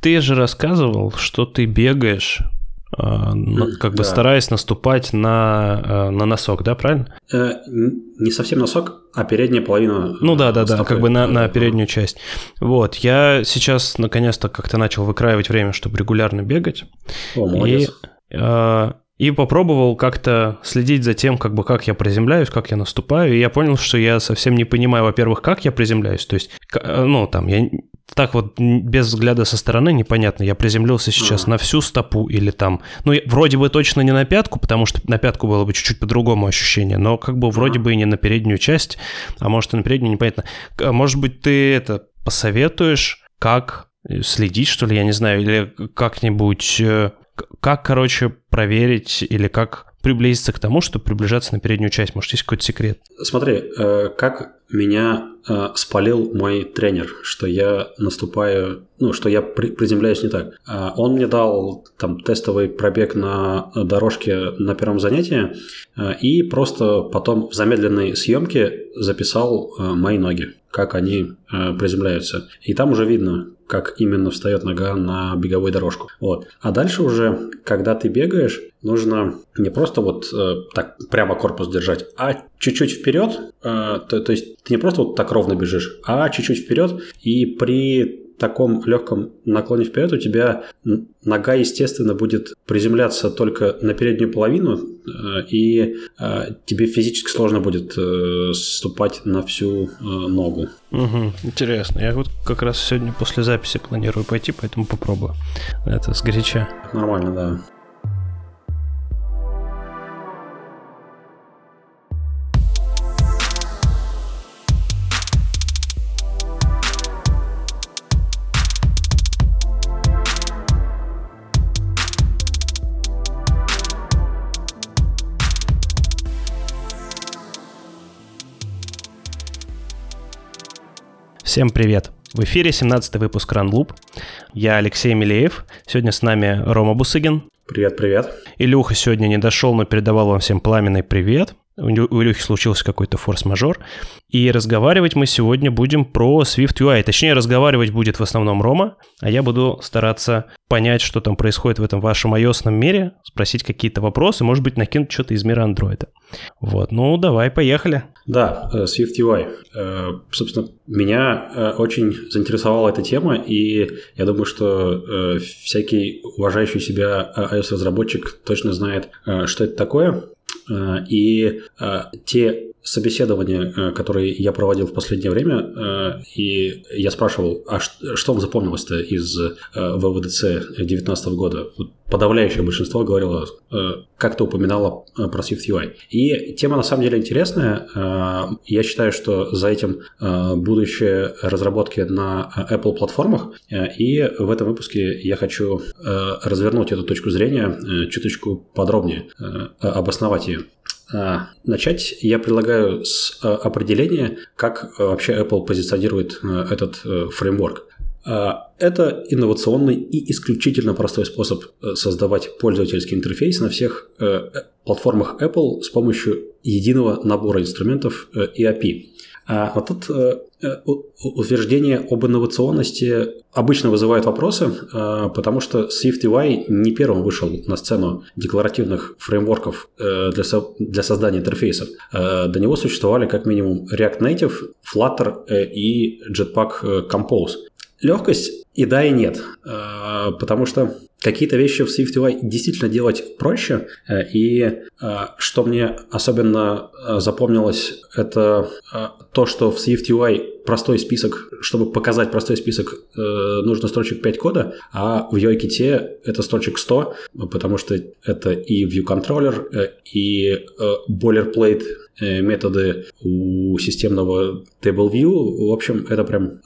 ты же рассказывал, что ты бегаешь а, как бы да. стараясь наступать на, а, на носок, да, правильно? Э, не совсем носок, а передняя половина. Ну да, да, да, как бы на, на переднюю часть. Вот, я сейчас наконец-то как-то начал выкраивать время, чтобы регулярно бегать. О, молодец. И, э, и попробовал как-то следить за тем, как бы как я приземляюсь, как я наступаю, и я понял, что я совсем не понимаю, во-первых, как я приземляюсь, то есть, ну, там, я так вот без взгляда со стороны непонятно, я приземлился сейчас а. на всю стопу или там, ну, вроде бы точно не на пятку, потому что на пятку было бы чуть-чуть по-другому ощущение, но как бы вроде а. бы и не на переднюю часть, а может и на переднюю, непонятно. Может быть, ты это посоветуешь, как следить, что ли, я не знаю, или как-нибудь э, как, короче, проверить или как приблизиться к тому, чтобы приближаться на переднюю часть? Может, есть какой-то секрет? Смотри, э, как меня э, спалил мой тренер, что я наступаю, ну, что я при, приземляюсь не так. Э, он мне дал там тестовый пробег на дорожке на первом занятии э, и просто потом в замедленной съемке записал э, мои ноги, как они э, приземляются. И там уже видно, как именно встает нога на беговую дорожку. Вот. А дальше уже, когда ты бегаешь, нужно не просто вот э, так прямо корпус держать, а чуть-чуть вперед, э, то, то есть ты не просто вот так ровно бежишь, а чуть-чуть вперед, и при таком легком наклоне вперед у тебя нога, естественно, будет приземляться только на переднюю половину, э, и э, тебе физически сложно будет ступать на всю ногу. Угу, интересно. Я вот как раз сегодня после записи планирую пойти, поэтому попробую. Это сгоряча. Нормально, да. Всем привет! В эфире 17 выпуск Ранлуп. Я Алексей Милеев. Сегодня с нами Рома Бусыгин. Привет, привет. Илюха сегодня не дошел, но передавал вам всем пламенный привет. У Илюхи случился какой-то форс-мажор. И разговаривать мы сегодня будем про Swift UI. Точнее, разговаривать будет в основном Рома, а я буду стараться понять, что там происходит в этом вашем ios мире, спросить какие-то вопросы, может быть, накинуть что-то из мира андроида. Вот, ну давай, поехали. Да, э, Swift UI. Э, собственно, меня э, очень заинтересовала эта тема, и я думаю, что всякий уважающий себя iOS-разработчик точно знает, что это такое. И те собеседования, э, которые я проводил в последнее время, э, и я спрашивал, а что вам запомнилось-то из э, ВВДЦ 2019 года? Подавляющее большинство говорило, как-то упоминало про Swift UI. И тема на самом деле интересная. Я считаю, что за этим будущее разработки на Apple платформах. И в этом выпуске я хочу развернуть эту точку зрения чуточку подробнее, обосновать ее. А, начать я предлагаю с а, определения, как а, вообще Apple позиционирует этот фреймворк. Это инновационный и исключительно простой способ создавать пользовательский интерфейс на всех платформах Apple с помощью единого набора инструментов и API. А вот тут э, э, утверждение об инновационности обычно вызывает вопросы, э, потому что SwiftUI не первым вышел на сцену декларативных фреймворков для, для создания интерфейсов. До него существовали как минимум React Native, Flutter и Jetpack Compose. Легкость и да, и нет. Потому что какие-то вещи в SwiftUI действительно делать проще. Э, и э, что мне особенно э, запомнилось, это то, что в SwiftUI простой список, чтобы показать простой список, нужно строчек 5 кода, а в UIKit это строчек 100, потому что это и view controller, и boilerplate методы у системного table view. В общем, это прям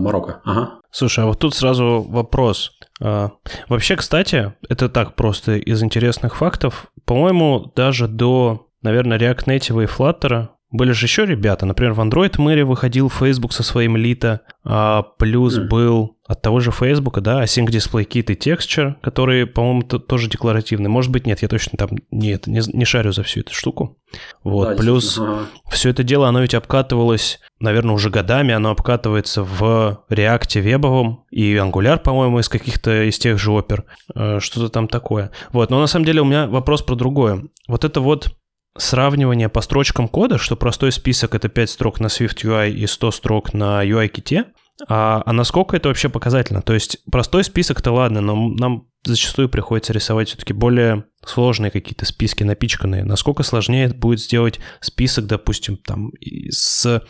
Марокко. Ага. Слушай, а вот тут сразу вопрос. А, вообще, кстати, это так просто из интересных фактов. По-моему, даже до, наверное, React Native и Flutter были же еще ребята. Например, в Android Мэри выходил Facebook со своим Lito, а плюс mm. был от того же Facebook, да, Async Display Kit и Texture, которые, по-моему, тоже декларативны. Может быть, нет, я точно там нет, не, не шарю за всю эту штуку. Вот, да, плюс ага. все это дело, оно ведь обкатывалось, наверное, уже годами, оно обкатывается в React вебовом и Angular, по-моему, из каких-то из тех же опер, э, что-то там такое. Вот, но на самом деле у меня вопрос про другое. Вот это вот сравнивание по строчкам кода, что простой список — это 5 строк на Swift UI и 100 строк на UI-ките, а, а насколько это вообще показательно? То есть простой список-то ладно, но нам зачастую приходится рисовать все-таки более сложные какие-то списки напичканные. Насколько сложнее будет сделать список, допустим, там с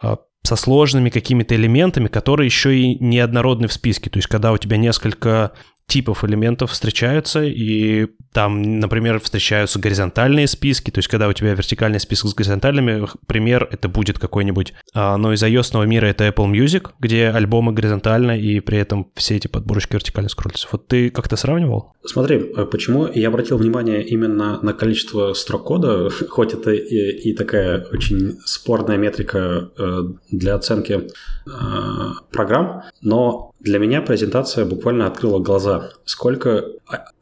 а, со сложными какими-то элементами, которые еще и неоднородны в списке. То есть, когда у тебя несколько типов элементов встречаются, и там, например, встречаются горизонтальные списки, то есть когда у тебя вертикальный список с горизонтальными, пример, это будет какой-нибудь, а, но из ios мира это Apple Music, где альбомы горизонтально, и при этом все эти подборочки вертикально скроллятся. Вот ты как-то сравнивал? Смотри, э, почему я обратил внимание именно на количество строк кода, хоть это и, и такая очень спорная метрика э, для оценки э, программ, но для меня презентация буквально открыла глаза. Сколько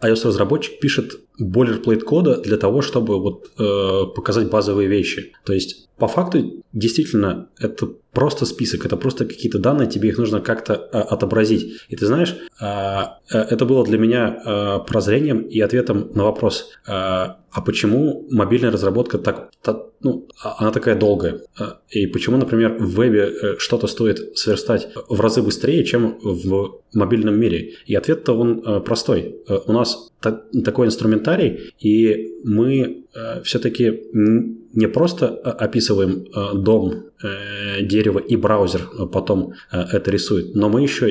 iOS-разработчик пишет boilerplate кода для того, чтобы вот, э, показать базовые вещи. То есть, по факту, действительно, это просто список, это просто какие-то данные, тебе их нужно как-то э, отобразить. И ты знаешь, э, э, это было для меня э, прозрением и ответом на вопрос, э, а почему мобильная разработка так, так ну, а, она такая долгая? Э, и почему, например, в вебе э, что-то стоит сверстать в разы быстрее, чем в мобильном мире? И ответ-то он простой. У нас такой инструментарий, и мы все-таки не просто описываем дом, дерево и браузер потом это рисует, но мы еще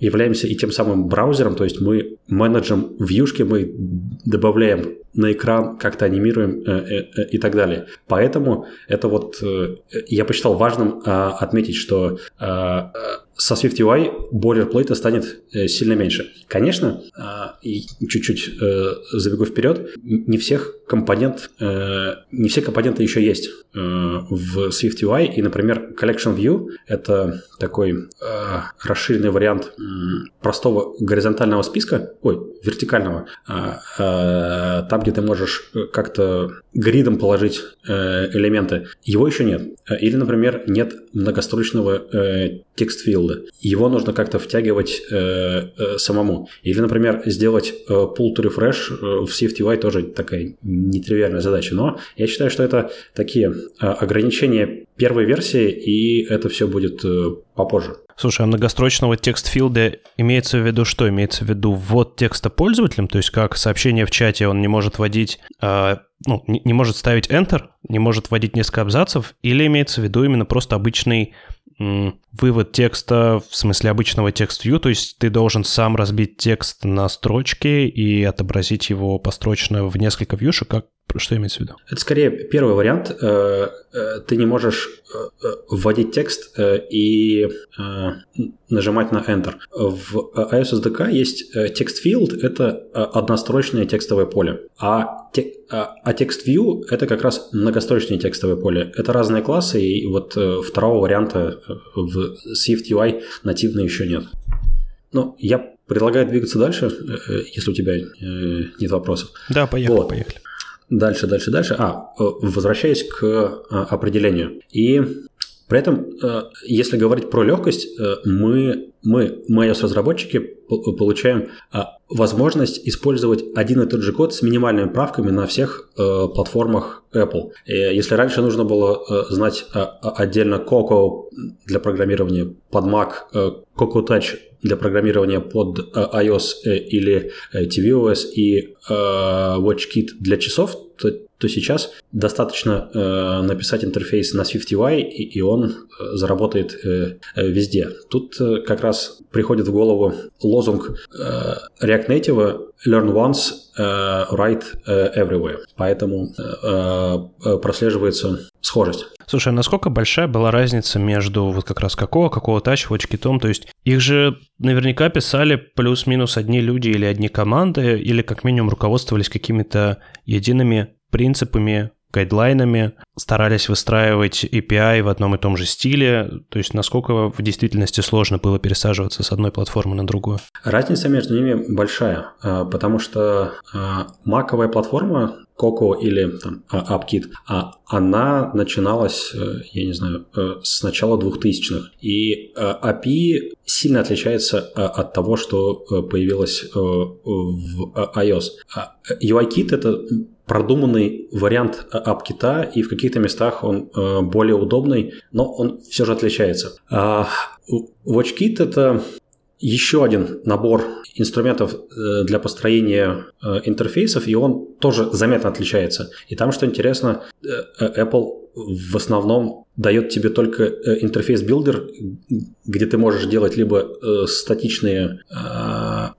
являемся и тем самым браузером, то есть мы менеджем вьюшки, мы добавляем на экран, как-то анимируем э, э, э, и так далее. Поэтому это вот я посчитал важным а, отметить, что со SwiftUI boilerplate станет сильно меньше. Конечно, и чуть-чуть забегу вперед, не всех компонент, не все компоненты еще есть в SwiftUI, и, например, Collection View — это такой расширенный вариант простого горизонтального списка, ой, вертикального, там, где ты можешь э, как-то гридом положить э, элементы, его еще нет. Э, или, например, нет многострочного текст-филда. Его нужно как-то втягивать самому. Или, например, сделать pull to refresh в SwiftUI тоже такая нетривиальная задача. Но я считаю, что это такие ограничения первой версии, и это все будет попозже. Слушай, а многострочного текст-филда имеется в виду что? Имеется в виду ввод текста пользователям, то есть как сообщение в чате он не может вводить, э, ну, не, не может ставить Enter, не может вводить несколько абзацев, или имеется в виду именно просто обычный вывод текста в смысле обычного текст-вью, то есть ты должен сам разбить текст на строчки и отобразить его построчно в несколько вьюшек, как что имеется в виду? Это скорее первый вариант. Э, э, ты не можешь э, вводить текст и нажимать на Enter. В iOS SDK есть text field, это однострочное текстовое поле, а, те, а text view это как раз многострочное текстовое поле. Это разные классы, и вот второго варианта в Swift UI нативно еще нет. Ну, я предлагаю двигаться дальше, если у тебя нет вопросов. Да, поехали, вот. поехали. Дальше, дальше, дальше. А, э, возвращаясь к э, определению. И при этом, э, если говорить про легкость, мы, мы, мы iOS-разработчики, получаем возможность использовать один и тот же код с минимальными правками на всех платформах Apple. Если раньше нужно было знать отдельно Coco для программирования под Mac, Coco Touch для программирования под iOS или tvOS и WatchKit для часов, то, то сейчас достаточно э, написать интерфейс на SwiftUI, и, и он э, заработает э, э, везде. Тут э, как раз приходит в голову лозунг э, React Native Learn once, э, write э, everywhere. Поэтому э, прослеживается схожесть. Слушай, а насколько большая была разница между вот как раз какого, какого Touch, WatchKit? То есть их же наверняка писали плюс-минус одни люди или одни команды, или как минимум руководствовались какими-то едиными принципами гайдлайнами, старались выстраивать API в одном и том же стиле. То есть насколько в действительности сложно было пересаживаться с одной платформы на другую? Разница между ними большая, а, потому что а, маковая платформа Coco или там, AppKit, а она начиналась, э, я не знаю, э, с начала 2000-х. И API сильно отличается от того, что появилось в iOS. UIKit – это продуманный вариант AppKit а, и в каких-то местах он э, более удобный, но он все же отличается. А, WatchKit – это еще один набор инструментов э, для построения э, интерфейсов, и он тоже заметно отличается. И там, что интересно, Apple в основном дает тебе только Interface Builder, где ты можешь делать либо статичные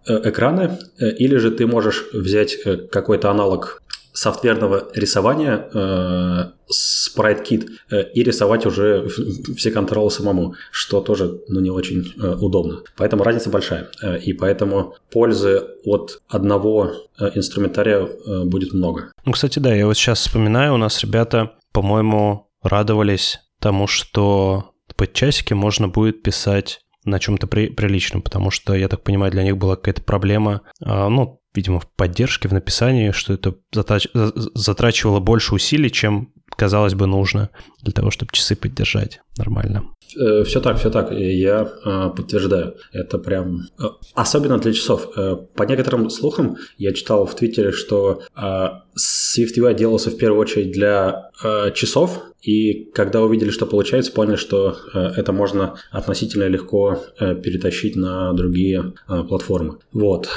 экраны, или же ты можешь взять какой-то аналог софтверного рисования э, SpriteKit э, и рисовать уже все контролы самому, что тоже ну, не очень э, удобно. Поэтому разница большая. Э, и поэтому пользы от одного э, инструментария э, будет много. Ну, кстати, да, я вот сейчас вспоминаю, у нас ребята, по-моему, радовались тому, что под часики можно будет писать на чем-то при, приличном, потому что, я так понимаю, для них была какая-то проблема, э, ну, видимо, в поддержке, в написании, что это затрач... затрачивало больше усилий, чем казалось бы нужно для того, чтобы часы поддержать нормально. Э, все так, все так. Я э, подтверждаю. Это прям... Э, особенно для часов. По некоторым слухам я читал в Твиттере, что SwiftUI делался в первую очередь для часов, и когда увидели, что получается, поняли, что это можно относительно легко перетащить на другие платформы. Вот.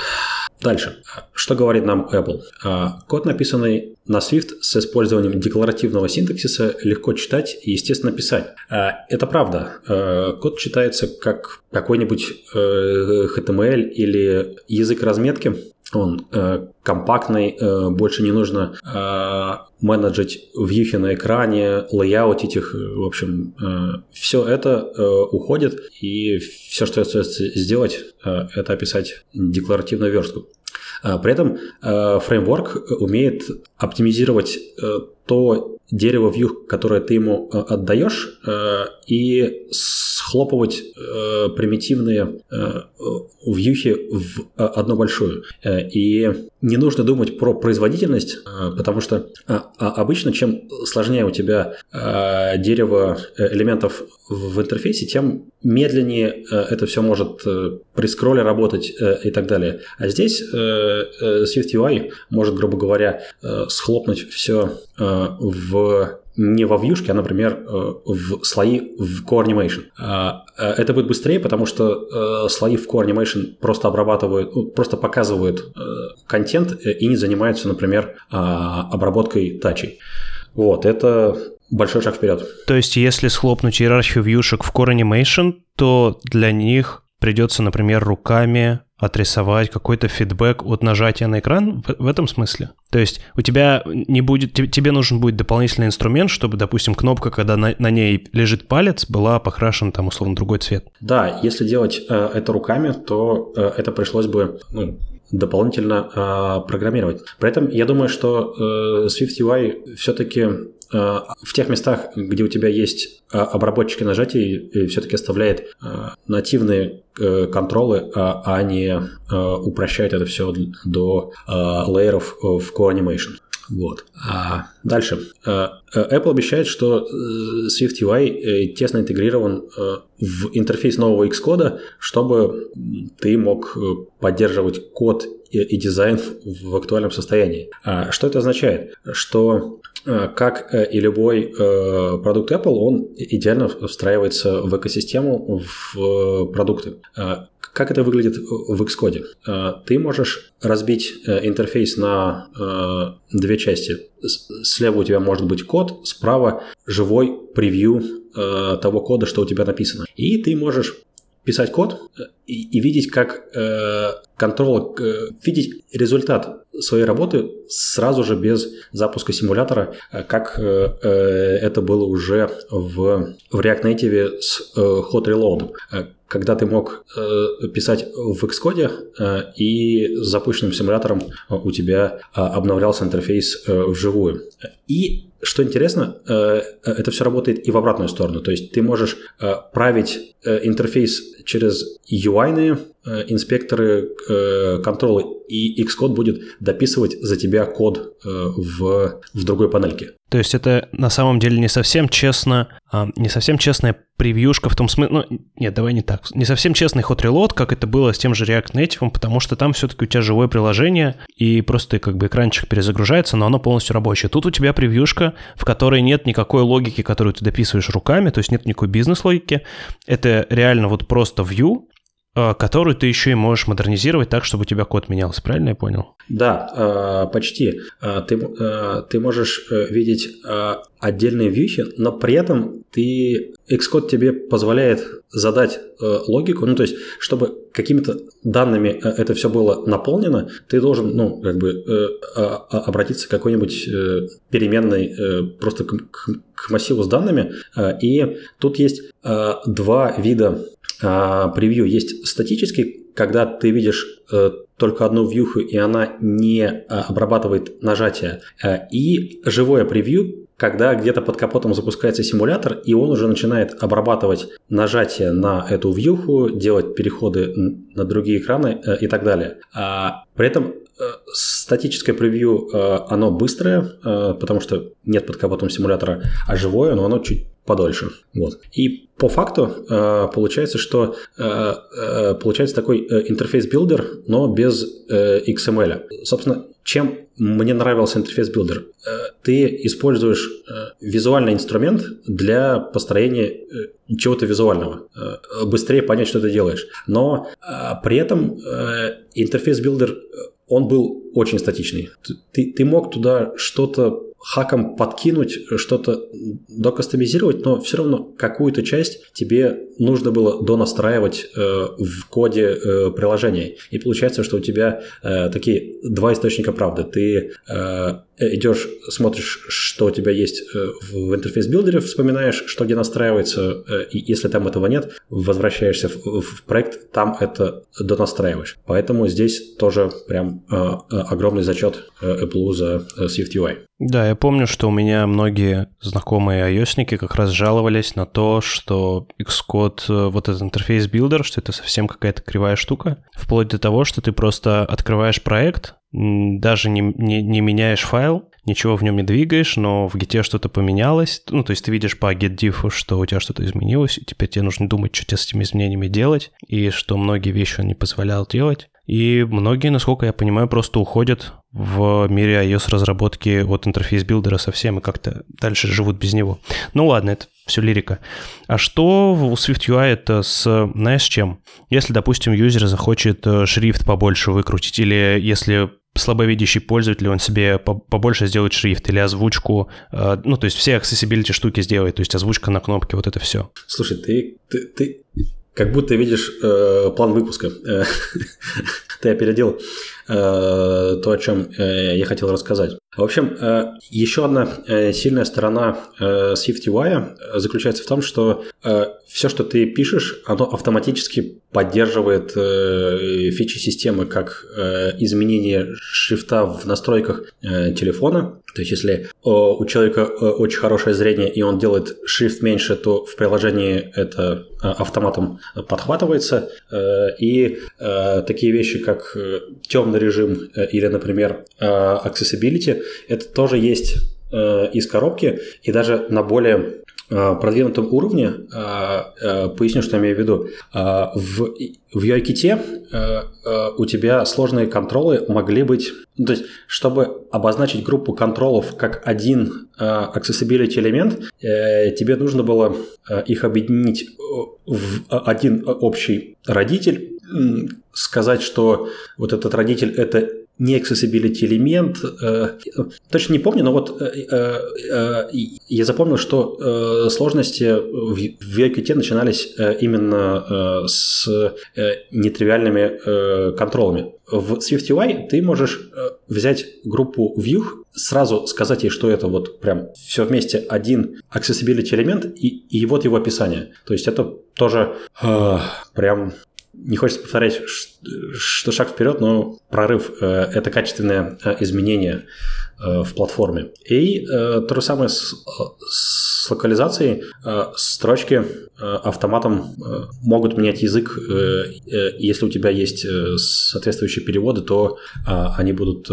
Дальше. Что говорит нам Apple? А, код, написанный на Swift с использованием декларативного синтаксиса, легко читать и, естественно, писать. А, это правда. А, код читается как какой-нибудь э, HTML или язык разметки, он э, компактный, э, больше не нужно э, менеджить вьюхи на экране, лейаутить их, в общем, э, все это э, уходит, и все, что остается сделать, э, это описать декларативную верстку. Э, при этом э, фреймворк умеет оптимизировать э, то дерево view, которое ты ему отдаешь, и схлопывать э, примитивные э, вьюхи в э, одну большую. Э, и не нужно думать про производительность, э, потому что э, обычно чем сложнее у тебя э, дерево элементов в интерфейсе, тем медленнее э, это все может э, при скролле работать э, и так далее. А здесь э, э, SwiftUI может, грубо говоря, э, схлопнуть все э, в не во вьюшке, а, например, э, в слои в. А, э, это будет быстрее, потому что э, слои в Core Animation просто обрабатывают, ну, просто показывают контент и не занимаются, например, обработкой тачей. Вот, это большой шаг вперед. То есть, если схлопнуть иерархию вьюшек в Core Animation, то для них придется, например, руками отрисовать какой-то фидбэк от нажатия на экран в, в этом смысле? То есть у тебя не будет, тебе нужен будет дополнительный инструмент, чтобы, допустим, кнопка, когда на, на ней лежит палец, была покрашена там условно другой цвет. Да, если делать э, это руками, то э, это пришлось бы ну, дополнительно э, программировать. При этом я думаю, что э, SwiftUI все-таки Э, в тех местах, где у тебя есть э, обработчики нажатий, э, все-таки оставляет нативные контролы, а, а не упрощает это все до лейеров в Co-Animation. Вот. А дальше. Apple обещает, что SwiftUI тесно интегрирован в интерфейс нового Xcode, чтобы ты мог поддерживать код и дизайн в актуальном состоянии. А что это означает? Что Э, как э, и любой э, продукт Apple, он идеально встраивается в экосистему, в продукты. Как это выглядит в Xcode? Ты можешь разбить интерфейс на две части. Слева у тебя может быть код, справа живой превью того кода, что у тебя написано. И ты можешь писать код и, и видеть, как контрола, видеть результат своей работы сразу же без запуска симулятора, как это было уже в, в React Native с Hot Reload когда ты мог э, писать в Xcode, э, и с запущенным симулятором у тебя э, обновлялся интерфейс э, вживую. И что интересно, э, это все работает и в обратную сторону. То есть ты можешь э, править э, интерфейс через UI-ные инспекторы, контролы, и Xcode будет дописывать за тебя код в, в другой панельке. То есть это на самом деле не совсем честно, а, не совсем честная превьюшка в том смысле, ну, нет, давай не так, не совсем честный ход релот, как это было с тем же React Native, потому что там все-таки у тебя живое приложение, и просто как бы экранчик перезагружается, но оно полностью рабочее. Тут у тебя превьюшка, в которой нет никакой логики, которую ты дописываешь руками, то есть нет никакой бизнес-логики. Это реально вот просто view, которую ты еще и можешь модернизировать так, чтобы у тебя код менялся, правильно я понял? Да, а, почти. А, ты, ты можешь э, видеть отдельные вьюхи, но при этом ты Xcode тебе позволяет задать э, логику, ну то есть, чтобы какими-то данными э, это все было наполнено, ты должен, ну, как бы обратиться к какой-нибудь переменной просто к, массиву с данными, и тут есть два вида а, превью есть статический, когда ты видишь э, только одну вьюху, и она не а, обрабатывает нажатие. Э, и живое превью, когда где-то под капотом запускается симулятор, и он уже начинает обрабатывать нажатие на эту вьюху, делать переходы на другие экраны э, и так далее. А, при этом статическое превью, оно быстрое, потому что нет под капотом симулятора, а живое, но оно чуть подольше. Вот. И по факту э, получается, что э, э, получается такой Interface Builder, но без XML. Собственно, чем мне нравился Interface Builder? Ты используешь визуальный инструмент для построения чего-то визуального. Быстрее понять, что ты делаешь. Но при этом Interface Builder он был очень статичный. Ты, ты мог туда что-то хаком подкинуть, что-то докастомизировать, но все равно какую-то часть тебе нужно было донастраивать э, в коде э, приложения. И получается, что у тебя э, такие два источника правды. Ты э, идешь, смотришь, что у тебя есть э, в Interface Builder е, вспоминаешь, что где настраивается, э, и если там этого нет, возвращаешься в, в проект, там это донастраиваешь. Поэтому здесь тоже прям э, огромный зачет Apple за SwiftUI. Да, я помню, что у меня многие знакомые iOS как раз жаловались на то, что Xcode, вот этот Interface Builder, что это совсем какая-то кривая штука, вплоть до того, что ты просто открываешь проект, даже не, не, не меняешь файл, ничего в нем не двигаешь, но в гите что-то поменялось. Ну, то есть ты видишь по git diff, что у тебя что-то изменилось, и теперь тебе нужно думать, что тебе с этими изменениями делать, и что многие вещи он не позволял делать. И многие, насколько я понимаю, просто уходят в мире iOS-разработки от Interface Builder а совсем и как-то дальше живут без него. Ну ладно, это все лирика. А что у SwiftUI это с, знаешь, чем? Если, допустим, юзер захочет э, шрифт побольше выкрутить, или если слабовидящий пользователь, он себе побольше сделает шрифт или озвучку, э, ну, то есть все accessibility штуки сделает, то есть озвучка на кнопке, вот это все. Слушай, ты, ты, ты как будто видишь э, план выпуска. Э, ты опередил то, о чем э, я хотел рассказать. В общем, э, еще одна э, сильная сторона э, SwiftUI заключается в том, что э, все, что ты пишешь, оно автоматически поддерживает э, фичи системы, как э, изменение шрифта в настройках э, телефона. То есть, если у человека очень хорошее зрение, и он делает шрифт меньше, то в приложении это автоматом подхватывается. И такие вещи, как темный режим или, например, accessibility, это тоже есть из коробки, и даже на более Э, продвинутом уровне, э, э, поясню, что я имею в виду, в, в UIKit у тебя сложные контролы могли быть, ну, то есть, чтобы обозначить группу контролов как один accessibility элемент, тебе нужно было их объединить в один общий родитель, сказать, что вот этот родитель – это не accessibility элемент. Точно не помню, но вот я запомнил, что сложности в VQT начинались именно с нетривиальными контролами. В SwiftUI ты можешь взять группу view, сразу сказать ей, что это вот прям все вместе один accessibility элемент и, и вот его описание. То есть это тоже э, прям не хочется повторять, что шаг вперед, но прорыв э, – это качественное э, изменение э, в платформе. И то же самое с, с локализацией. Строчки автоматом могут менять язык. Если у тебя есть соответствующие переводы, то они будут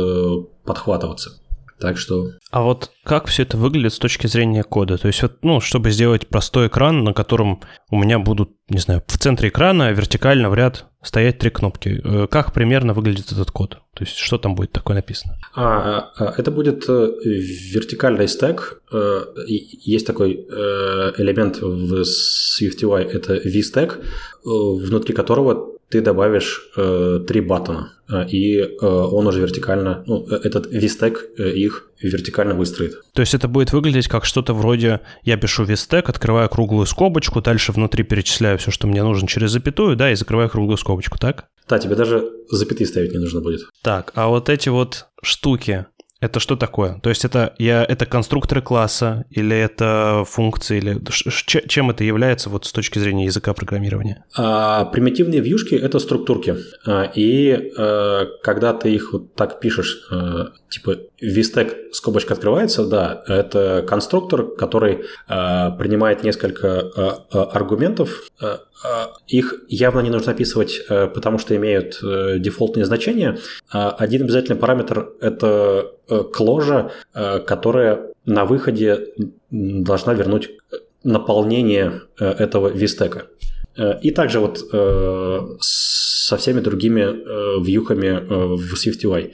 подхватываться. Так что... А вот как все это выглядит с точки зрения кода? То есть, вот, ну, чтобы сделать простой экран, на котором у меня будут, не знаю, в центре экрана вертикально в ряд стоять три кнопки. Э, как примерно выглядит этот код? То есть, что там будет такое написано? А, а, это будет э, вертикальный стек. Э, есть такой элемент в SwiftUI, это VStack, внутри которого ты добавишь э, три баттона, э, и э, он уже вертикально, ну, э, этот VStack э, их вертикально выстроит. То есть это будет выглядеть как что-то вроде я пишу VStack, открываю круглую скобочку, дальше внутри перечисляю все, что мне нужно через запятую, да, и закрываю круглую скобочку, так? Да, тебе даже запятые ставить не нужно будет. Так, а вот эти вот штуки, это что такое? То есть это, я, это конструкторы класса или это функции, или чем это является вот с точки зрения языка программирования? А, примитивные вьюшки – это структурки. А, и а, когда ты их вот так пишешь, а, типа VStack скобочка открывается, да, это конструктор, который а, принимает несколько а, а, аргументов, а, их явно не нужно описывать, потому что имеют дефолтные значения. Один обязательный параметр – это кложа, которая на выходе должна вернуть наполнение этого вистека. И также вот со всеми другими вьюхами в SwiftUI.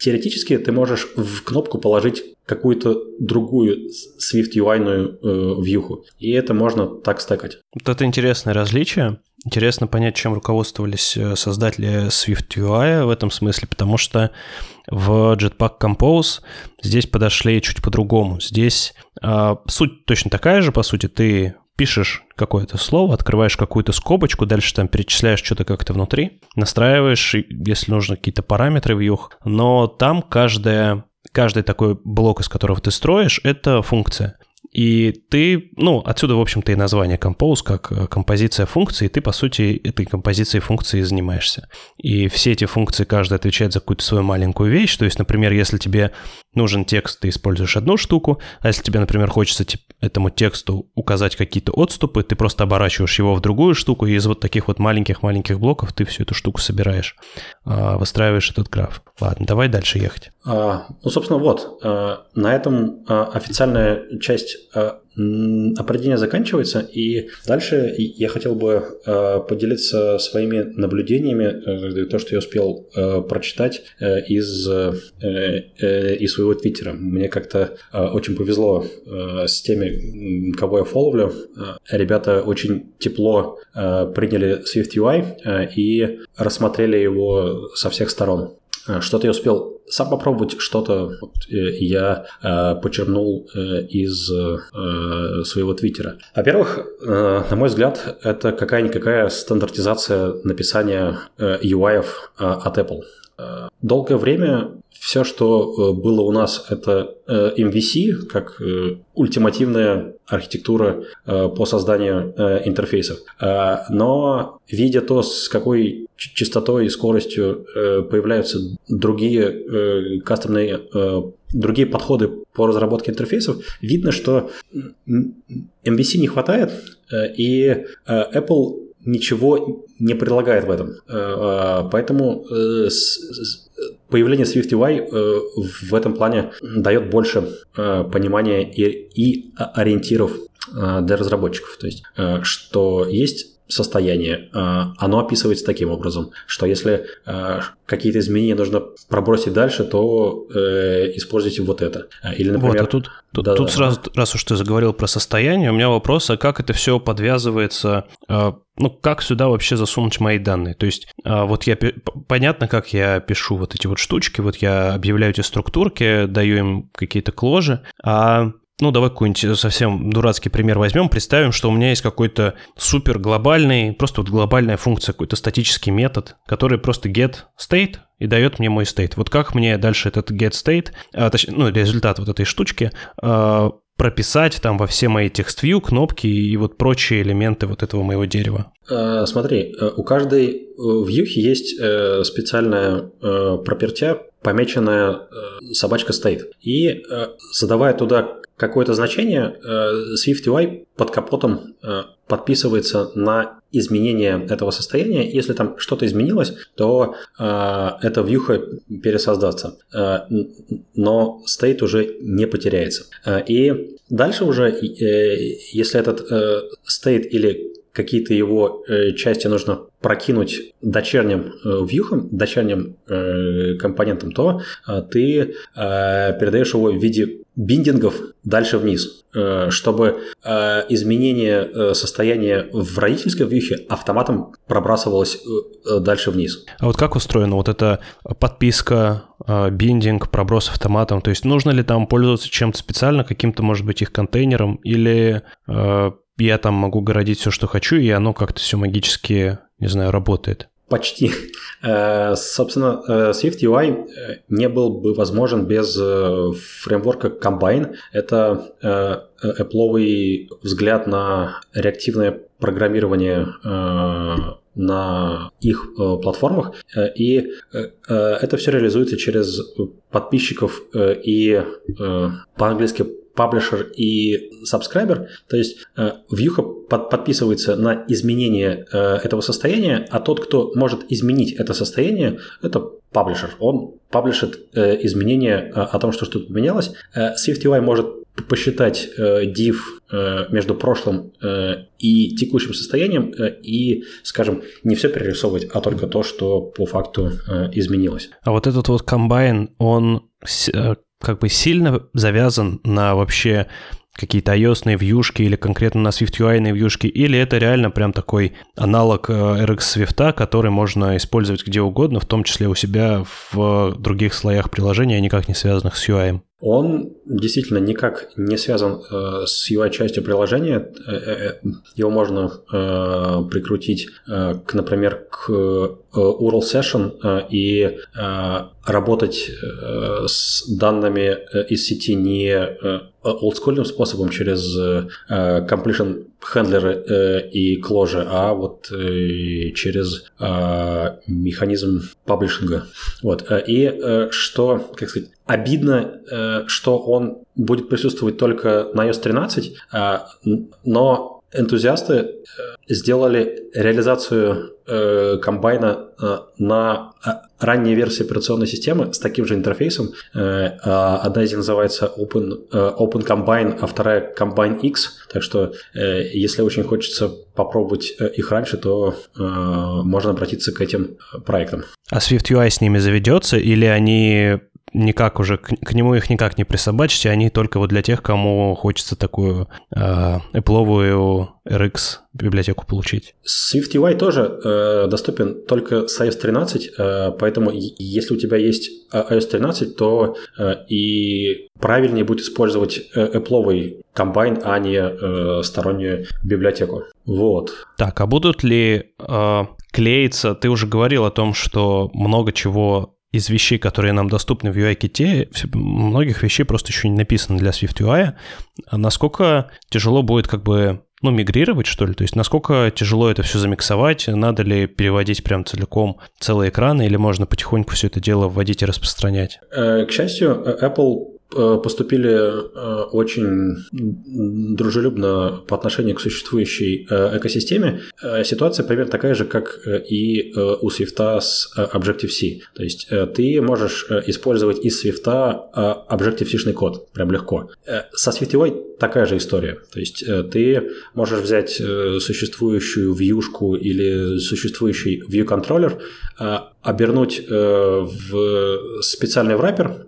Теоретически ты можешь в кнопку положить какую-то другую Swift UI э, вьюху, и это можно так стекать. Вот это интересное различие. Интересно понять, чем руководствовались э, создатели Swift UI в этом смысле, потому что в Jetpack Compose здесь подошли чуть по-другому. Здесь э, суть точно такая же, по сути, ты пишешь какое-то слово, открываешь какую-то скобочку, дальше там перечисляешь что-то как-то внутри, настраиваешь, если нужно, какие-то параметры в юх, но там каждая каждый такой блок, из которого ты строишь, это функция. И ты, ну, отсюда, в общем-то, и название Compose, как э, композиция функций, и ты, по сути, этой композицией функции занимаешься. И все эти функции, каждая отвечает за какую-то свою маленькую вещь. То есть, например, если тебе нужен текст, ты используешь одну штуку, а если тебе, например, хочется этому тексту указать какие-то отступы, ты просто оборачиваешь его в другую штуку, и из вот таких вот маленьких-маленьких блоков ты всю эту штуку собираешь, а, выстраиваешь этот граф. Ладно, давай дальше ехать. А, ну, собственно, вот, а, на этом а, официальная часть определение заканчивается, и дальше я хотел бы поделиться своими наблюдениями, то, что я успел прочитать из, из своего твиттера. Мне как-то очень повезло с теми, кого я фоловлю. Ребята очень тепло приняли SwiftUI и рассмотрели его со всех сторон. Э, что-то я успел сам попробовать, что-то вот, э, я э, почернул э, из э, своего твиттера. Во-первых, э, на мой взгляд, это какая-никакая стандартизация написания э, UI э, от Apple. Э, долгое время все, что было у нас, это MVC, как ультимативная архитектура по созданию интерфейсов. Но видя то, с какой частотой и скоростью появляются другие кастомные другие подходы по разработке интерфейсов, видно, что MVC не хватает, и Apple ничего не предлагает в этом. Э, э, поэтому э, появление SwiftUI в этом плане дает больше понимания и ориентиров для разработчиков. То есть, что есть состояние, оно описывается таким образом, что если какие-то изменения нужно пробросить дальше, то используйте вот это. Или, например... Вот, а тут, тут, да, тут да. сразу, раз уж ты заговорил про состояние, у меня вопрос, а как это все подвязывается ну, как сюда вообще засунуть мои данные? То есть, а, вот я, понятно, как я пишу вот эти вот штучки, вот я объявляю эти структурки, даю им какие-то кложи, а ну, давай какой-нибудь совсем дурацкий пример возьмем. Представим, что у меня есть какой-то супер глобальный, просто вот глобальная функция, какой-то статический метод, который просто get state и дает мне мой state. Вот как мне дальше этот get state, а, точнее, ну, результат вот этой штучки, а, прописать там во все мои текст-вью, кнопки и вот прочие элементы вот этого моего дерева? Э, смотри, э, у каждой э, вьюхи есть специальная пропертя, помеченная собачка стоит. И задавая туда какое-то значение, SwiftUI под капотом подписывается на изменение этого состояния. Если там что-то изменилось, то э, эта вьюха пересоздастся. Э, но state уже не потеряется. Э, и дальше уже, э, если этот э, state или какие-то его э, части нужно прокинуть дочерним э, вьюхам, дочерним э, компонентам, то э, ты э, передаешь его в виде биндингов дальше вниз, э, чтобы э, изменение э, состояния в родительской вьюхе автоматом пробрасывалось дальше вниз. А вот как устроена вот эта подписка, биндинг, проброс автоматом? То есть нужно ли там пользоваться чем-то специально, каким-то, может быть, их контейнером, или я там могу городить все, что хочу, и оно как-то все магически, не знаю, работает. Почти. Э, собственно, э, Swift UI э, не был бы возможен без фреймворка Combine. Это Apple взгляд на реактивное программирование на их платформах. И это все реализуется через подписчиков и по-английски паблишер и subscriber, то есть э, вьюха под, подписывается на изменение э, этого состояния, а тот, кто может изменить это состояние, это паблишер. Он паблишит э, изменения о том, что что-то поменялось. SwiftUI может посчитать div между прошлым и текущим состоянием и, скажем, не все перерисовывать, а только то, что по факту изменилось. А вот этот вот комбайн, он как бы сильно завязан на вообще какие-то ios вьюшки или конкретно на SwiftUI вьюшки, или это реально прям такой аналог э, RX Swift, который можно использовать где угодно, в том числе у себя в других слоях приложения, никак не связанных с UI? Он действительно никак не связан э, с UI-частью приложения. Э, э, его можно э, прикрутить, э, к, например, к э, URL Session э, и э, работать э, с данными э, из сети не э, олдскульным способом через completion э, и closure, а вот через механизм паблишинга. Вот. И что, как сказать, Обидно, что он будет присутствовать только на iOS 13, э, но энтузиасты э, сделали реализацию комбайна на ранней версии операционной системы с таким же интерфейсом. А одна из них называется Open, Open Combine, а вторая Combine X. Так что, если очень хочется попробовать их раньше, то можно обратиться к этим проектам. А SwiftUI с ними заведется или они никак уже, к, к нему их никак не присобачите, они только вот для тех, кому хочется такую э, Apple RX библиотеку получить. SwiftUI тоже э, доступен только с iOS 13, э, поэтому если у тебя есть э, iOS 13, то э, и правильнее будет использовать э, Apple комбайн, а не э, стороннюю библиотеку. Вот. Так, а будут ли э, клеиться? Ты уже говорил о том, что много чего из вещей, которые нам доступны в UI-ките, многих вещей просто еще не написано для SwiftUI. А насколько тяжело будет как бы ну, мигрировать, что ли? То есть насколько тяжело это все замиксовать? Надо ли переводить прям целиком целые экраны или можно потихоньку все это дело вводить и распространять? Э, к счастью, Apple поступили очень дружелюбно по отношению к существующей экосистеме. Ситуация примерно такая же, как и у Swift с Objective-C. То есть ты можешь использовать из Swift Objective-C код прям легко. Со SwiftUI такая же история. То есть ты можешь взять существующую вьюшку или существующий view контроллер, обернуть в специальный враппер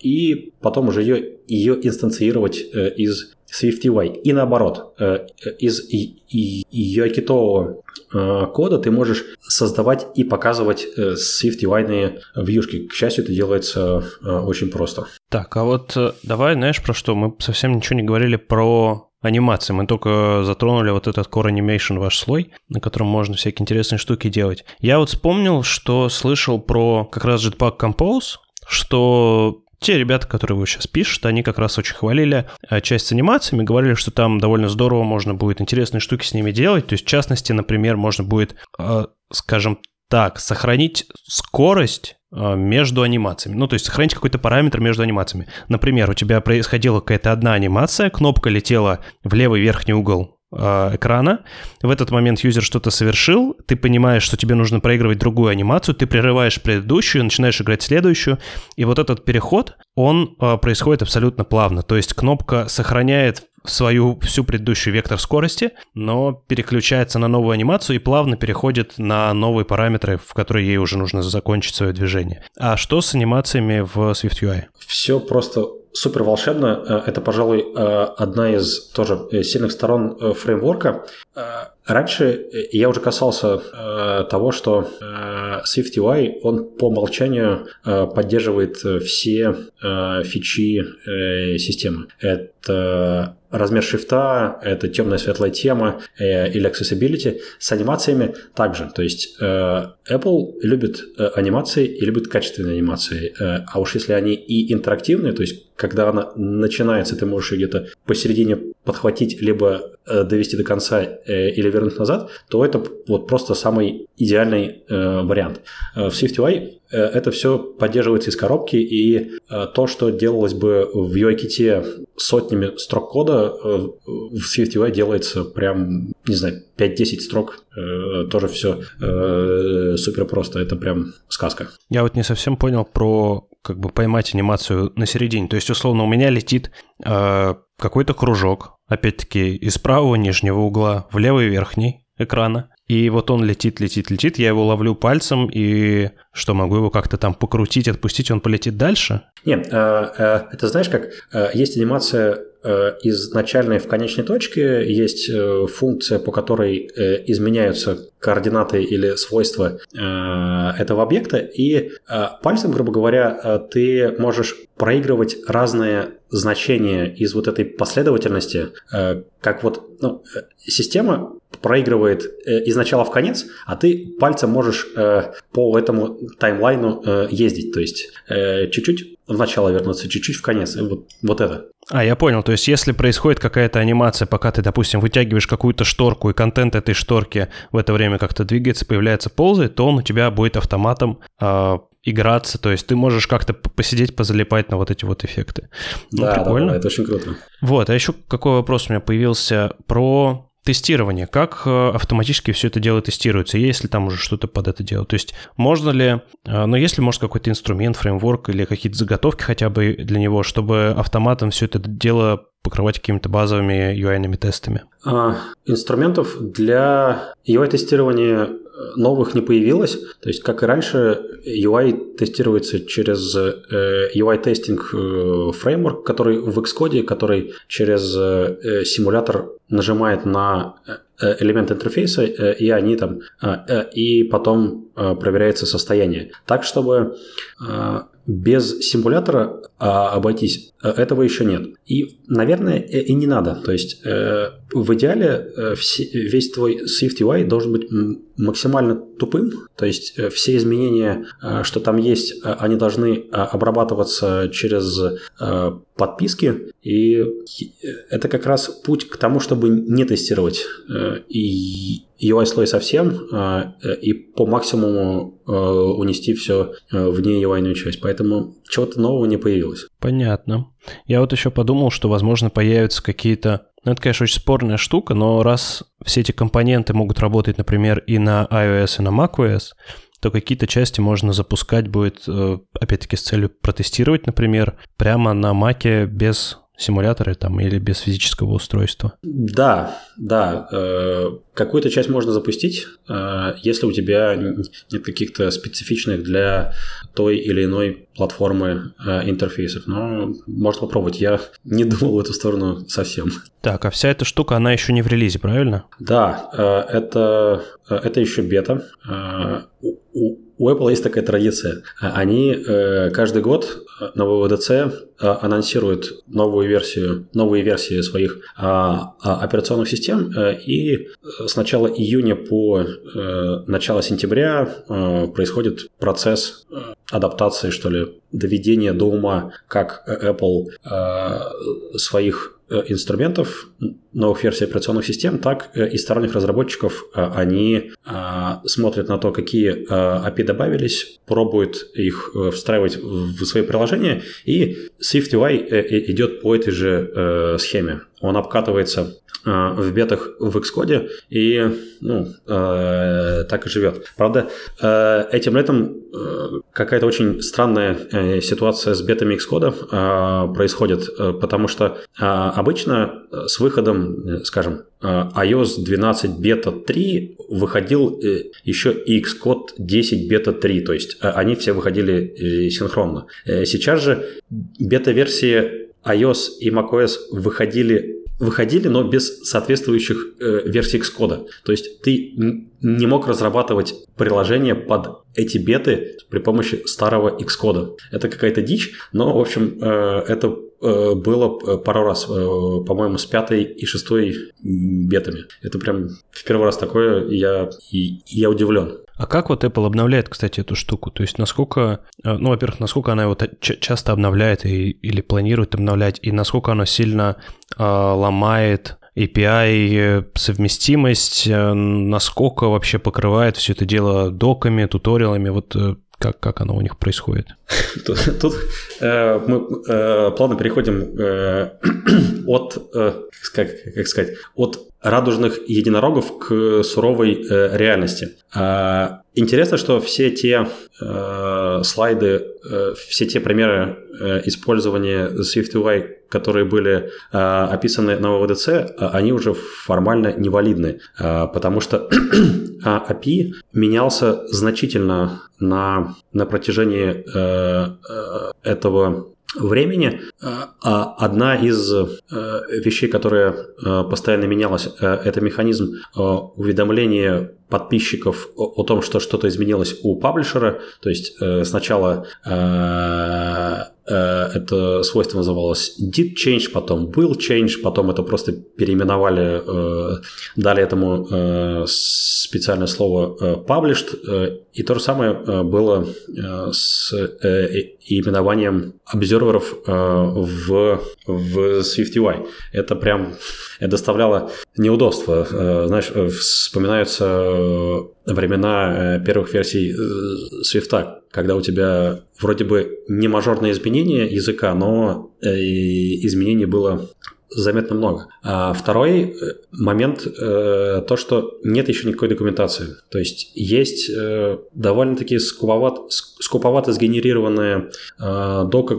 и потом уже ее, ее инстанцировать э, из SwiftUI. И наоборот, э, из UI-китового э, кода ты можешь создавать и показывать SwiftUI вьюшки. К счастью, это делается очень просто. Так, а вот давай, знаешь, про что? Мы совсем ничего не говорили про анимации. Мы только затронули вот этот Core Animation ваш слой, на котором можно всякие интересные штуки делать. Я вот вспомнил, что слышал про как раз Jetpack Compose, что те ребята, которые вы сейчас пишете, они как раз очень хвалили э, часть с анимациями, говорили, что там довольно здорово можно будет интересные штуки с ними делать. То есть, в частности, например, можно будет, э, скажем так, сохранить скорость э, между анимациями. Ну, то есть сохранить какой-то параметр между анимациями. Например, у тебя происходила какая-то одна анимация, кнопка летела в левый верхний угол экрана. В этот момент юзер что-то совершил, ты понимаешь, что тебе нужно проигрывать другую анимацию, ты прерываешь предыдущую, начинаешь играть следующую, и вот этот переход, он э, происходит абсолютно плавно. То есть кнопка сохраняет свою всю предыдущую вектор скорости, но переключается на новую анимацию и плавно переходит на новые параметры, в которые ей уже нужно закончить свое движение. А что с анимациями в SwiftUI? Все просто супер волшебно. Э, это, пожалуй, э, одна из тоже э, сильных сторон фреймворка. Раньше я уже касался того, что SwiftUI, он по умолчанию поддерживает все фичи системы. Размер шрифта, это темная светлая тема э, или accessibility. С анимациями также. То есть э, Apple любит э, анимации и любит качественные анимации. Э, а уж если они и интерактивные, то есть когда она начинается, ты можешь ее где-то посередине подхватить, либо э, довести до конца э, или вернуть назад, то это вот просто самый идеальный э, вариант. Э, в SwiftUI э, это все поддерживается из коробки, и э, то, что делалось бы в UIKit сотнями строк кода, э, в SwiftUI делается прям, не знаю, 5-10 строк, э, тоже все э, супер просто, это прям сказка. Я вот не совсем понял про как бы поймать анимацию на середине. То есть, условно, у меня летит э, какой-то кружок, опять-таки, из правого нижнего угла в левый верхний экрана. И вот он летит, летит, летит, я его ловлю пальцем, и что, могу его как-то там покрутить, отпустить, он полетит дальше? Нет, э, э, это знаешь как, э, есть анимация из начальной в конечной точке, есть функция, по которой изменяются координаты или свойства этого объекта, и пальцем, грубо говоря, ты можешь проигрывать разные значения из вот этой последовательности, как вот ну, система проигрывает э, из начала в конец, а ты пальцем можешь э, по этому таймлайну э, ездить. То есть э, чуть-чуть в начало вернуться, чуть-чуть в конец. Вот, вот это. А, я понял. То есть, если происходит какая-то анимация, пока ты, допустим, вытягиваешь какую-то шторку, и контент этой шторки в это время как-то двигается, появляется, ползает, то он у тебя будет автоматом э, играться. То есть, ты можешь как-то посидеть, позалипать на вот эти вот эффекты. Ну, да, прикольно. Да, да, это очень круто. Вот, а еще какой вопрос у меня появился про Тестирование. Как э, автоматически все это дело тестируется? Есть ли там уже что-то под это дело? То есть можно ли, э, ну если может какой-то инструмент, фреймворк или какие-то заготовки хотя бы для него, чтобы автоматом все это дело покрывать какими-то базовыми UI-ными тестами? А, инструментов для UI-тестирования новых не появилось. То есть, как и раньше, UI тестируется через э, UI-тестинг э, фреймворк, который в Xcode, который через э, симулятор нажимает на элемент интерфейса, и они там, и потом проверяется состояние. Так, чтобы без симулятора обойтись, этого еще нет. И, наверное, и не надо. То есть в идеале э, весь твой Swift UI должен быть максимально тупым, то есть э, все изменения, э, что там есть, они должны обрабатываться через подписки, и это как раз путь к тому, чтобы не тестировать и UI-слой совсем и по максимуму унести все вне UI часть. Поэтому чего-то нового не появилось. Понятно. Я вот еще подумал, что, возможно, появятся какие-то ну, это, конечно, очень спорная штука, но раз все эти компоненты могут работать, например, и на iOS, и на macOS, то какие-то части можно запускать будет, э, опять-таки, с целью протестировать, например, прямо на Маке без симуляторы там или без физического устройства? Да, да. Э, какую-то часть можно запустить, э, если у тебя нет каких-то специфичных для той или иной платформы э, интерфейсов. Но можно попробовать. Я не думал в эту сторону совсем. Так, а вся эта штука, она еще не в релизе, правильно? Да, это, это еще бета. У, у Apple есть такая традиция. Они каждый год на ВВДЦ анонсируют новую версию, новые версии своих а, а, операционных систем, и с начала июня по э, начало сентября э, происходит процесс э, адаптации, что ли, доведения до ума как Apple э, своих э, инструментов, новых версий операционных систем, так и сторонних разработчиков. Они смотрят на то, какие API добавились, пробуют их встраивать в свои приложения, и SwiftUI идет по этой же схеме. Он обкатывается Э, в бетах в Xcode и ну, э, так и живет. Правда, э, этим летом э, какая-то очень странная э, ситуация с бетами Xcode э, происходит, э, потому что э, обычно с выходом, скажем, iOS 12 бета 3 выходил еще и Xcode 10 бета 3, то есть они все выходили синхронно. Сейчас же бета-версии iOS и macOS выходили выходили, но без соответствующих э, версий Xcode. То есть ты не мог разрабатывать приложение под эти беты при помощи старого Xcode. Это какая-то дичь, но, в общем, э, это э, было э, пару раз, по-моему, с пятой и шестой бетами. Это прям в первый раз такое, я, и, я удивлен. А как вот Apple обновляет, кстати, эту штуку? То есть насколько, ну, во-первых, насколько она его часто обновляет и, или планирует обновлять, и насколько она сильно э, ломает API совместимость, насколько вообще покрывает все это дело доками, туториалами, вот как, как оно у них происходит? Тут, тут э, мы э, плавно переходим э, от, э, как, как сказать, от радужных единорогов к суровой э, реальности. Э, интересно, что все те э, слайды, э, все те примеры э, использования SwiftUI, которые были э, описаны на ВВДЦ, э, они уже формально невалидны, э, потому что API менялся значительно на, на протяжении э, э, этого времени. А одна из э, вещей, которая э, постоянно менялась, э, это механизм уведомления подписчиков о, том, что что-то изменилось у паблишера. То есть сначала это свойство называлось did change, потом will change, потом это просто переименовали, дали этому специальное слово published. И то же самое было с именованием обзерверов в, в SwiftUI. Это прям это доставляло неудобства. Э, знаешь, э, вспоминаются э, времена первых версий Swift, когда у тебя вроде бы не мажорное изменение языка, но изменений было заметно много. А второй э, момент э, то, что нет еще никакой документации. То есть есть э, довольно-таки скуповат, скуповато сгенерированная э, дока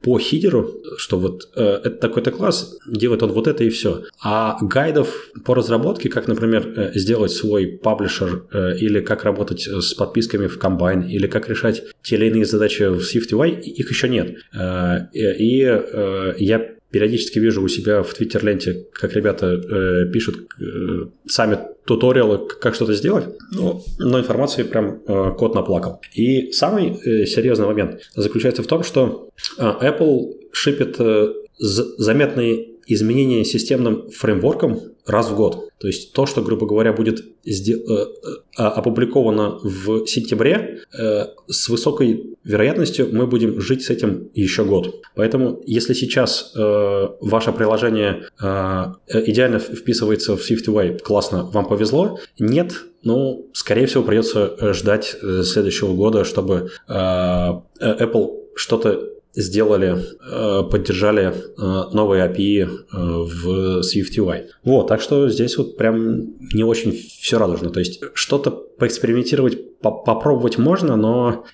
по хидеру, что вот э, это такой-то класс, делает он вот это и все. А гайдов по разработке, как, например, э, сделать свой паблишер э, или как работать с подписками в Combine, или как решать те или иные задачи в SwiftUI, их еще нет. Э, и э, я периодически вижу у себя в Твиттер-ленте, как ребята э, пишут э, сами туториалы, как что-то сделать, но, но информации прям э, кот наплакал. И самый э, серьезный момент заключается в том, что э, Apple шипит э, заметные изменение системным фреймворком раз в год. То есть то, что, грубо говоря, будет опубликовано в сентябре, с высокой вероятностью мы будем жить с этим еще год. Поэтому, если сейчас ваше приложение идеально вписывается в SwiftUI, классно, вам повезло. Нет, ну, скорее всего, придется ждать следующего года, чтобы Apple что-то сделали, э, поддержали э, новые API э, в SwiftUI. Вот, так что здесь вот прям не очень все радужно. То есть что-то поэкспериментировать, попробовать можно, но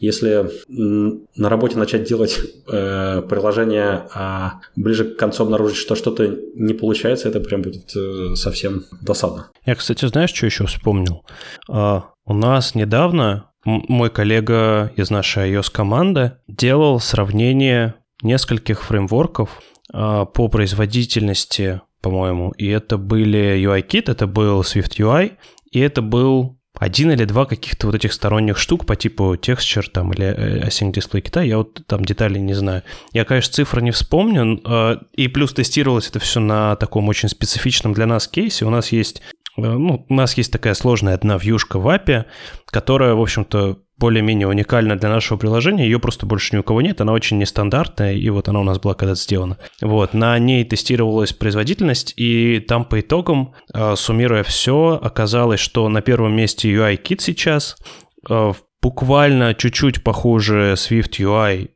если на работе начать делать приложение, а ближе к концу обнаружить, что что-то не получается, это прям будет совсем досадно. Я, кстати, знаешь, что еще вспомнил? А, у нас недавно мой коллега из нашей iOS-команды делал сравнение нескольких фреймворков а, по производительности, по-моему. И это были UIKit, это был Swift UI, и это был один или два каких-то вот этих сторонних штук по типу Texture там или э, Async Display Kit, я вот там деталей не знаю. Я, конечно, цифры не вспомню, а, и плюс тестировалось это все на таком очень специфичном для нас кейсе. У нас есть Э, ну, у нас есть такая сложная одна вьюшка в API, которая, в общем-то, более-менее уникальна для нашего приложения, ее просто больше ни у кого нет, она очень нестандартная, и вот она у нас была когда-то сделана. Вот, на ней тестировалась производительность, и там по итогам, э, суммируя все, оказалось, что на первом месте UI-кит сейчас, э, буквально чуть-чуть похуже Swift UI,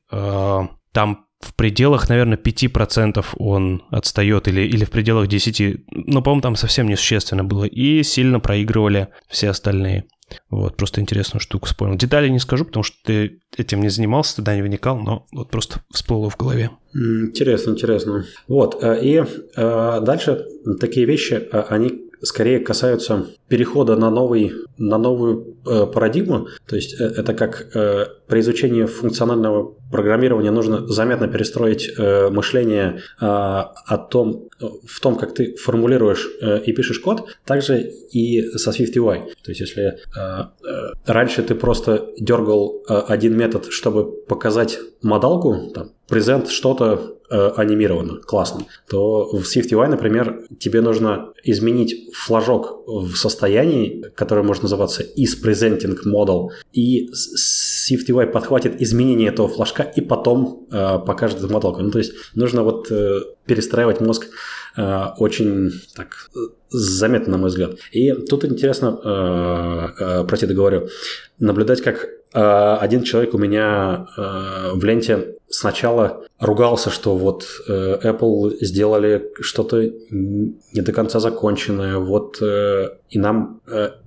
там в пределах, наверное, 5% он отстает или, или в пределах 10%, но, по-моему, там совсем несущественно было, и сильно проигрывали все остальные. Вот, просто интересную штуку вспомнил. Детали не скажу, потому что ты этим не занимался, туда не вникал, но вот просто всплыло в голове. Интересно, интересно. Вот, э, и э, дальше такие вещи, э, они скорее касаются перехода на, новый, на новую парадигму. То есть это как при изучении функционального программирования нужно заметно перестроить э, мышление э, о том, в том, как ты формулируешь э, и пишешь код, также и со SwiftUI. То есть если э, э, раньше ты просто дергал э, один метод, чтобы показать модалку, там, презент что-то э, анимировано, классно, то в SwiftUI, например, тебе нужно изменить флажок в состоянии, которое может называться isPresenting model, и SwiftUI подхватит изменение этого флажка и потом э, покажет эту. Ну, то есть нужно вот э, перестраивать мозг э, очень так заметно, на мой взгляд. И тут интересно, э, э, про это говорю, наблюдать, как Э, один человек у меня э, в ленте сначала ругался, что вот э, Apple сделали что-то не до конца законченное, вот и нам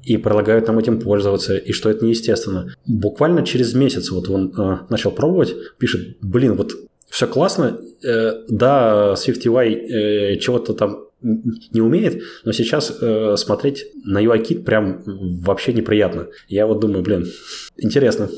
и предлагают нам этим пользоваться, и что это неестественно. Буквально через месяц вот он начал пробовать, пишет, блин, вот все классно, да, SwiftUI чего-то там не умеет, но сейчас э, смотреть на UI-кит прям вообще неприятно. Я вот думаю, блин, интересно.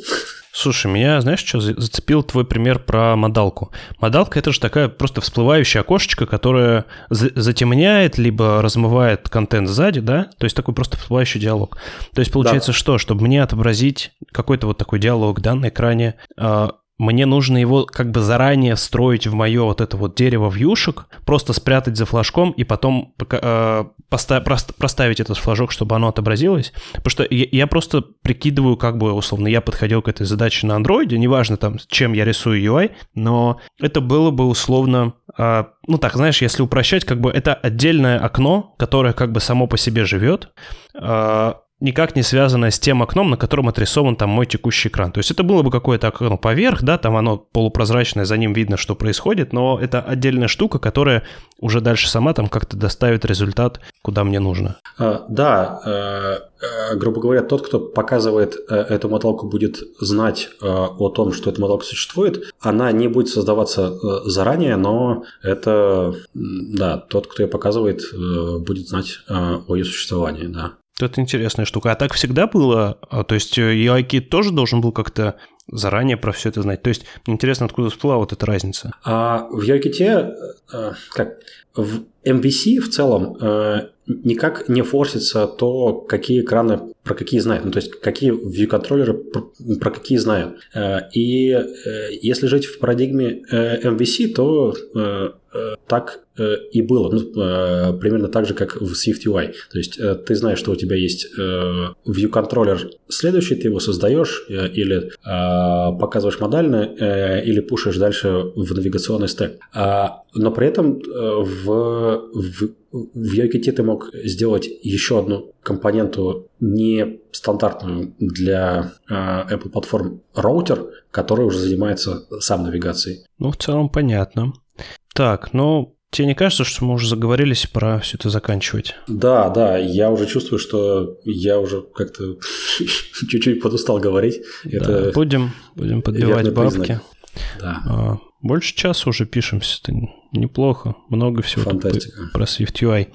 Слушай, меня, знаешь, что зацепил твой пример про модалку? Модалка — это же такая просто всплывающая окошечко, которая затемняет, либо размывает контент сзади, да? То есть такой просто всплывающий диалог. То есть получается да. что? Чтобы мне отобразить какой-то вот такой диалог, да, на экране, а, мне нужно его как бы заранее встроить в мое вот это вот дерево вьюшек, просто спрятать за флажком и потом э, поста- проставить этот флажок, чтобы оно отобразилось. Потому что я, я просто прикидываю, как бы условно я подходил к этой задаче на андроиде, неважно там, чем я рисую UI, но это было бы условно э, ну так, знаешь, если упрощать, как бы это отдельное окно, которое как бы само по себе живет, э, никак не связанное с тем окном, на котором отрисован там мой текущий экран. То есть это было бы какое-то окно поверх, да, там оно полупрозрачное, за ним видно, что происходит, но это отдельная штука, которая уже дальше сама там как-то доставит результат, куда мне нужно. А, да, э, э, грубо говоря, тот, кто показывает э, эту моталку, будет знать о том, что эта моталка существует. Она не будет создаваться заранее, но это, да, тот, кто ее показывает, будет знать о ее существовании, да. Это интересная штука. А так всегда было? А, то есть UI-кит э, тоже должен был как-то заранее про все это знать. То есть интересно, откуда всплыла вот эта разница. А в UI-ките, э, как, в MVC в целом э, никак не форсится то, какие экраны про какие знают. Ну, то есть, какие view-контроллеры про какие знают. И если жить в парадигме MVC, то так и было. Ну, примерно так же, как в Swift UI. То есть ты знаешь, что у тебя есть view контроллер следующий, ты его создаешь или показываешь модально, или пушишь дальше в навигационный стек. А, но при этом в, в в UIKit ты мог сделать еще одну компоненту не стандартную для э, Apple платформ роутер, который уже занимается сам навигацией. Ну, в целом понятно. Так, ну, Тебе не кажется, что мы уже заговорились, пора все это заканчивать? Да, да, я уже чувствую, что я уже как-то чуть-чуть подустал говорить. Да, это будем, будем подбивать бабки. Признак. Да. А, больше часа уже пишемся, это неплохо. Много всего Фантастика. про SwiftUI.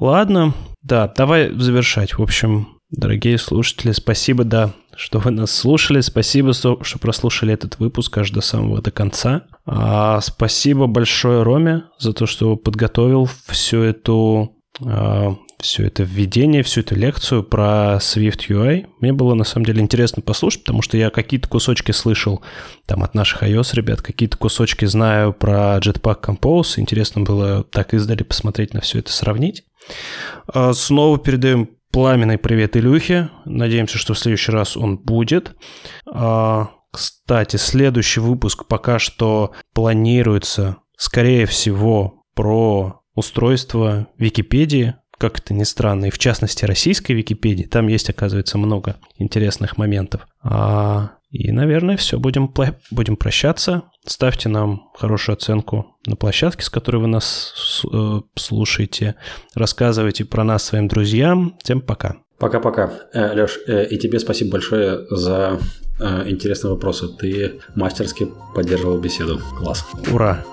Ладно, да, давай завершать. В общем, дорогие слушатели, спасибо, да, что вы нас слушали. Спасибо, что прослушали этот выпуск аж до самого до конца. А, спасибо большое Роме за то, что подготовил всю эту а, все это введение, всю эту лекцию про Swift UI. Мне было на самом деле интересно послушать, потому что я какие-то кусочки слышал там от наших iOS ребят, какие-то кусочки знаю про Jetpack Compose. Интересно было так издали посмотреть на все это, сравнить. А, снова передаем пламенный привет Илюхе. Надеемся, что в следующий раз он будет. А, кстати, следующий выпуск пока что планируется, скорее всего, про устройство Википедии, как это ни странно, и в частности российской Википедии, там есть, оказывается, много интересных моментов. А, и, наверное, все, будем, будем прощаться. Ставьте нам хорошую оценку на площадке, с которой вы нас э, слушаете. Рассказывайте про нас своим друзьям. Всем пока. Пока-пока. Э, Леш, э, и тебе спасибо большое за интересные вопросы. Ты мастерски поддерживал беседу. Класс. Ура!